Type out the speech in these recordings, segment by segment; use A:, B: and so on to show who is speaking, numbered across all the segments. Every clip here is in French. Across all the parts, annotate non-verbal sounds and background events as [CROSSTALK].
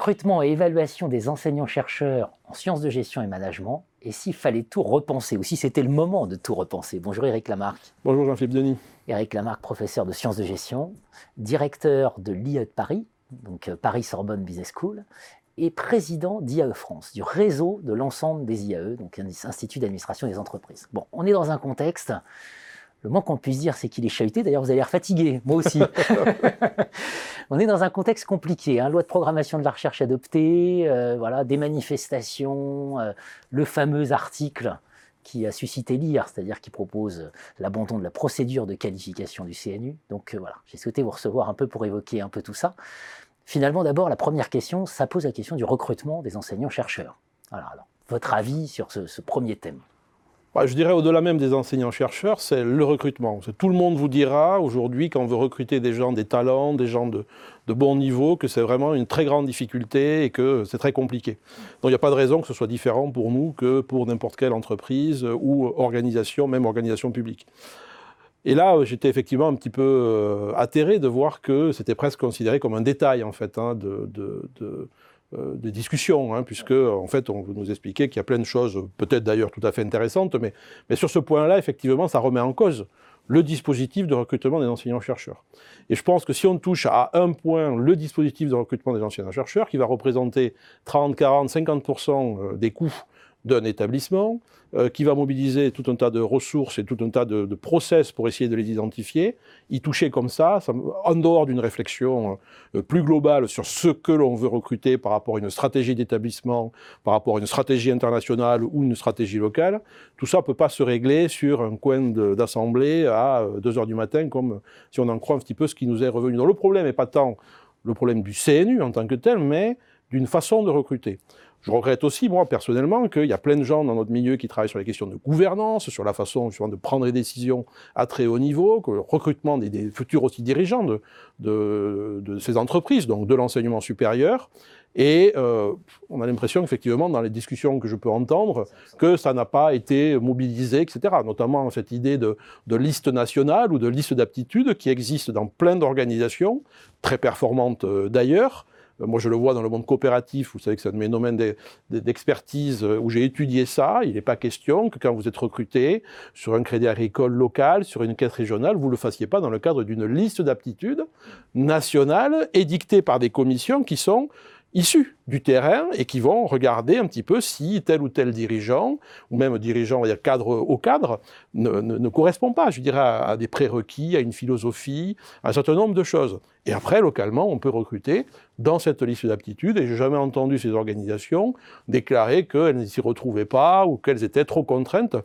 A: recrutement et évaluation des enseignants-chercheurs en sciences de gestion et management, et s'il fallait tout repenser, ou si c'était le moment de tout repenser. Bonjour Eric Lamarck.
B: Bonjour Jean-Philippe Denis.
A: Eric Lamarck, professeur de sciences de gestion, directeur de l'IE de Paris, donc euh, Paris-Sorbonne Business School, et président d'IAE France, du réseau de l'ensemble des IAE, donc un institut d'administration des entreprises. Bon, on est dans un contexte le moins qu'on puisse dire, c'est qu'il est chahuté. D'ailleurs, vous avez l'air fatigué, moi aussi. [LAUGHS] [LAUGHS] on est dans un contexte compliqué. Hein. Loi de programmation de la recherche adoptée, euh, voilà, des manifestations, euh, le fameux article qui a suscité l'IR, c'est-à-dire qui propose l'abandon de la procédure de qualification du CNU. Donc euh, voilà, j'ai souhaité vous recevoir un peu pour évoquer un peu tout ça. Finalement, d'abord, la première question, ça pose la question du recrutement des enseignants-chercheurs. Alors, votre avis sur ce premier thème
B: je dirais au-delà même des enseignants-chercheurs, c'est le recrutement. Tout le monde vous dira aujourd'hui, quand on veut recruter des gens, des talents, des gens de, bon niveau, que c'est vraiment une très grande difficulté et que c'est très compliqué. Donc il n'y a pas de raison que ce soit différent pour nous que pour n'importe quelle entreprise ou organisation, même organisation publique. Et là, j'étais effectivement un petit peu euh, atterré de voir que c'était presque considéré comme un détail, en fait, hein, de, de des discussions, hein, puisque en fait on nous expliquer qu'il y a plein de choses, peut-être d'ailleurs tout à fait intéressantes, mais, mais sur ce point-là, effectivement, ça remet en cause le dispositif de recrutement des enseignants-chercheurs. Et je pense que si on touche à un point le dispositif de recrutement des enseignants-chercheurs, qui va représenter 30, 40, 50% des coûts d'un établissement, euh, qui va mobiliser tout un tas de ressources et tout un tas de, process pour essayer de les identifier. Y toucher comme ça, en dehors d'une réflexion euh, plus globale sur ce que l'on veut recruter par rapport à une stratégie d'établissement, par rapport à une stratégie internationale ou une stratégie locale, tout ça ne peut pas se régler sur un coin d'assemblée à 2 euh, heures du matin, comme si on en croit un petit peu ce qui nous est revenu. Donc le problème n'est pas tant le problème du CNU en tant que tel, mais d'une façon de recruter. Je regrette aussi, moi, personnellement, qu'il y a plein de gens dans notre milieu qui travaillent sur les questions de gouvernance, sur la façon de prendre des décisions à très haut niveau, que le recrutement des, futurs aussi dirigeants de, ces entreprises, donc de l'enseignement supérieur. Et euh, on a l'impression, effectivement, dans les discussions que je peux entendre, que ça n'a pas été mobilisé, etc. Notamment cette idée de, liste nationale ou de liste d'aptitudes qui existe dans plein d'organisations, très performantes euh, d'ailleurs, moi, je le vois dans le monde coopératif, vous savez que c'est un de mes domaines d'expertise euh, où j'ai étudié ça. Il n'est pas question que quand vous êtes recruté sur un crédit agricole local, sur une caisse régionale, vous ne le fassiez pas dans le cadre d'une liste d'aptitudes nationale édictée par des commissions qui sont issus du terrain et qui vont regarder un petit peu si tel ou tel dirigeant, ou même dirigeant, cadre au cadre, ne, correspond pas, je dirais, à, des prérequis, à une philosophie, à un certain nombre de choses. Et après, localement, on peut recruter dans cette liste d'aptitudes, et je n'ai jamais entendu ces organisations déclarer qu'elles ne s'y retrouvaient pas ou qu'elles étaient trop contraintes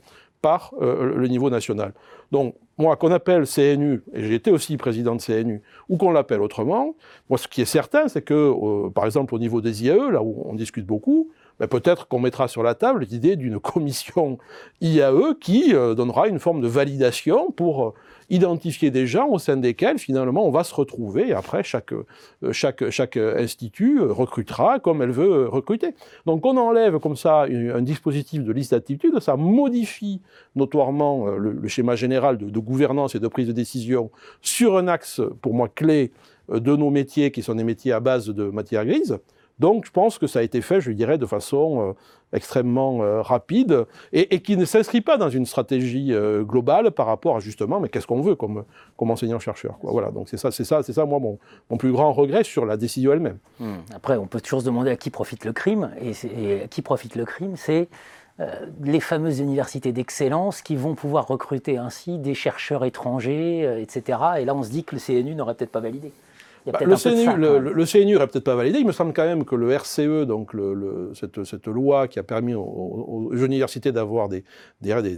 B: par euh, le niveau national. Donc, moi, qu'on appelle CNU, et j'ai été aussi président de CNU, ou qu'on l'appelle autrement, moi, ce qui est certain, c'est que, euh, par exemple, au niveau des IAE, là où on discute beaucoup, ben, peut-être qu'on mettra sur la table l'idée d'une [LAUGHS] commission IAE qui euh, donnera une forme de validation pour identifier des gens au sein desquels finalement on va se retrouver et après chaque, euh, institut euh, recrutera comme elle veut euh, recruter. Donc on enlève comme ça un dispositif de liste d'attitudes, ça modifie notoirement le, schéma général de, de, gouvernance et de prise de décision sur un axe pour moi clé de nos métiers qui sont des métiers à base de matière grise. Donc je pense que ça a été fait, je dirais, de façon euh, extrêmement euh, rapide et, qui ne s'inscrit pas dans une stratégie euh, globale par rapport à justement, mais qu'est-ce qu'on veut comme, enseignant-chercheur Voilà, donc c'est ça, c'est ça, c'est ça, moi, mon, mon, plus grand regret sur la décision elle-même.
A: Hmm. Après, on peut toujours se demander à qui profite le crime, et, et à qui profite le crime, c'est les fameuses universités d'excellence qui vont pouvoir recruter ainsi des chercheurs étrangers, etc. Et là, on se dit que le CNU n'aurait peut-être pas validé.
B: Bah, le, CNU, le, CNU n'aurait peut-être pas validé. Il me semble quand même que le RCE, donc cette, loi qui a permis aux, universités d'avoir des,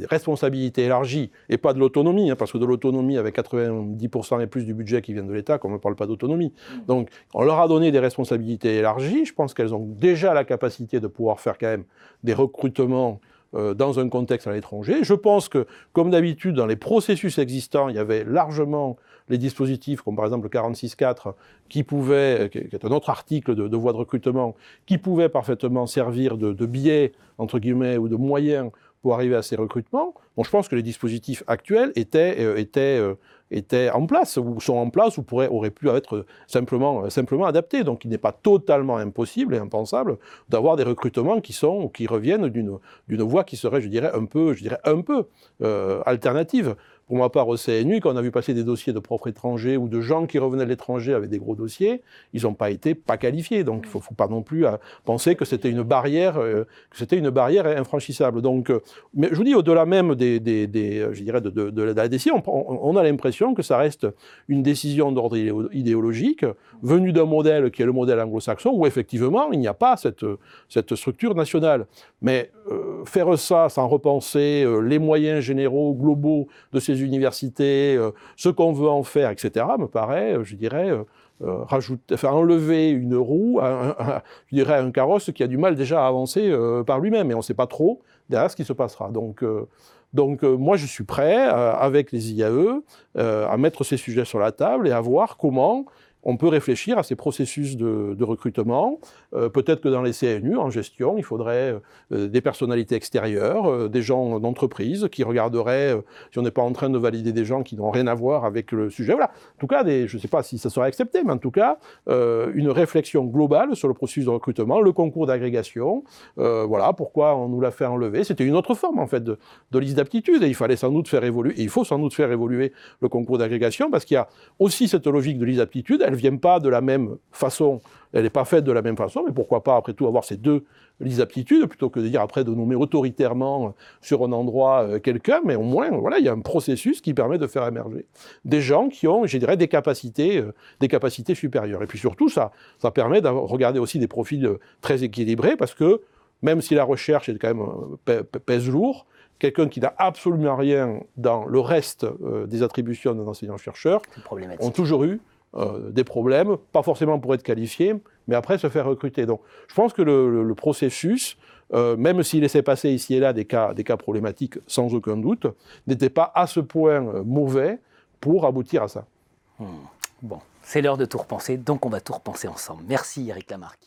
B: responsabilités élargies et pas de l'autonomie, hein, parce que de l'autonomie avec 90% et plus du budget qui vient de l'État, qu'on ne parle pas d'autonomie. Mm. Donc on leur a donné des responsabilités élargies. Je pense qu'elles ont déjà la capacité de pouvoir faire quand même des recrutements dans un contexte à l'étranger. Je pense que, comme d'habitude, dans les processus existants, il y avait largement les dispositifs, comme par exemple le 46.4, qui pouvait, euh, qui est un autre article de, voie de recrutement, qui pouvait parfaitement servir de, de biais, entre guillemets, ou de moyen pour arriver à ces recrutements. Bon, je pense que les dispositifs actuels étaient, euh, étaient étaient en place, ou sont en place, ou pourraient, auraient pu être simplement, simplement adaptés. Donc il n'est pas totalement impossible et impensable d'avoir des recrutements qui sont, ou qui reviennent d'une voie qui serait, je dirais, un peu, je dirais, un peu euh, alternative. Pour ma part, au CNU, quand on a vu passer des dossiers de propres étrangers ou de gens qui revenaient de l'étranger avec des gros dossiers, ils n'ont pas été pas qualifiés. Donc, il ne faut, pas non plus euh, penser que c'était une barrière, euh, que c'était une barrière infranchissable. Donc, euh, mais je vous dis, au-delà même des, des, je dirais, de, de, la décision, on, on a l'impression que ça reste une décision d'ordre idéologique venue d'un modèle qui est le modèle anglo-saxon, où effectivement, il n'y a pas cette, cette structure nationale. Mais faire ça sans repenser les moyens généraux, globaux de ces universités, euh, ce qu'on veut en faire, etc., me paraît, euh, je dirais, euh, rajouter, enlever une roue, je dirais un carrosse qui a du mal déjà à avancer par lui-même, et on ne sait pas trop derrière ce qui se passera. Donc, donc moi, je suis prêt, avec les IAE, à mettre ces sujets sur la table et à voir comment on peut réfléchir à ces processus de, recrutement. Euh, peut-être que dans les CNU, en gestion, il faudrait euh, des personnalités extérieures, euh, des gens d'entreprise qui regarderaient si on n'est pas en train de valider des gens qui n'ont rien à voir avec le sujet. Voilà. En tout cas, je ne sais pas si ça sera accepté, mais en tout cas, une réflexion globale sur le processus de recrutement, le concours d'agrégation. voilà pourquoi on nous l'a fait enlever. C'était une autre forme, en fait, de, de liste d'aptitude et il fallait sans doute faire évoluer, il faut sans doute faire évoluer le concours d'agrégation parce qu'il y a aussi cette logique de liste d'aptitude. Elle vient pas de la même façon, elle n'est pas faite de la même façon, mais pourquoi pas après tout avoir ces deux listes d'aptitudes plutôt que de dire après de nommer autoritairement sur un endroit euh, quelqu'un, mais au moins voilà il y a un processus qui permet de faire émerger des gens qui ont, je dirais, des capacités, euh, des capacités supérieures. Et puis surtout ça, ça permet de regarder aussi des profils euh, très équilibrés parce que même si la recherche est quand même pèse lourd, quelqu'un qui n'a absolument rien dans le reste des attributions d'un enseignant-chercheur ont toujours eu euh, des problèmes, pas forcément pour être qualifié, mais après se faire recruter. Donc je pense que le, processus, euh, même s'il laissait passer ici et là des cas, des cas problématiques sans aucun doute, n'était pas à ce point euh, mauvais pour aboutir à ça.
A: Hmm. Bon, c'est l'heure de tout repenser, donc on va tout repenser ensemble. Merci Eric Lamarck.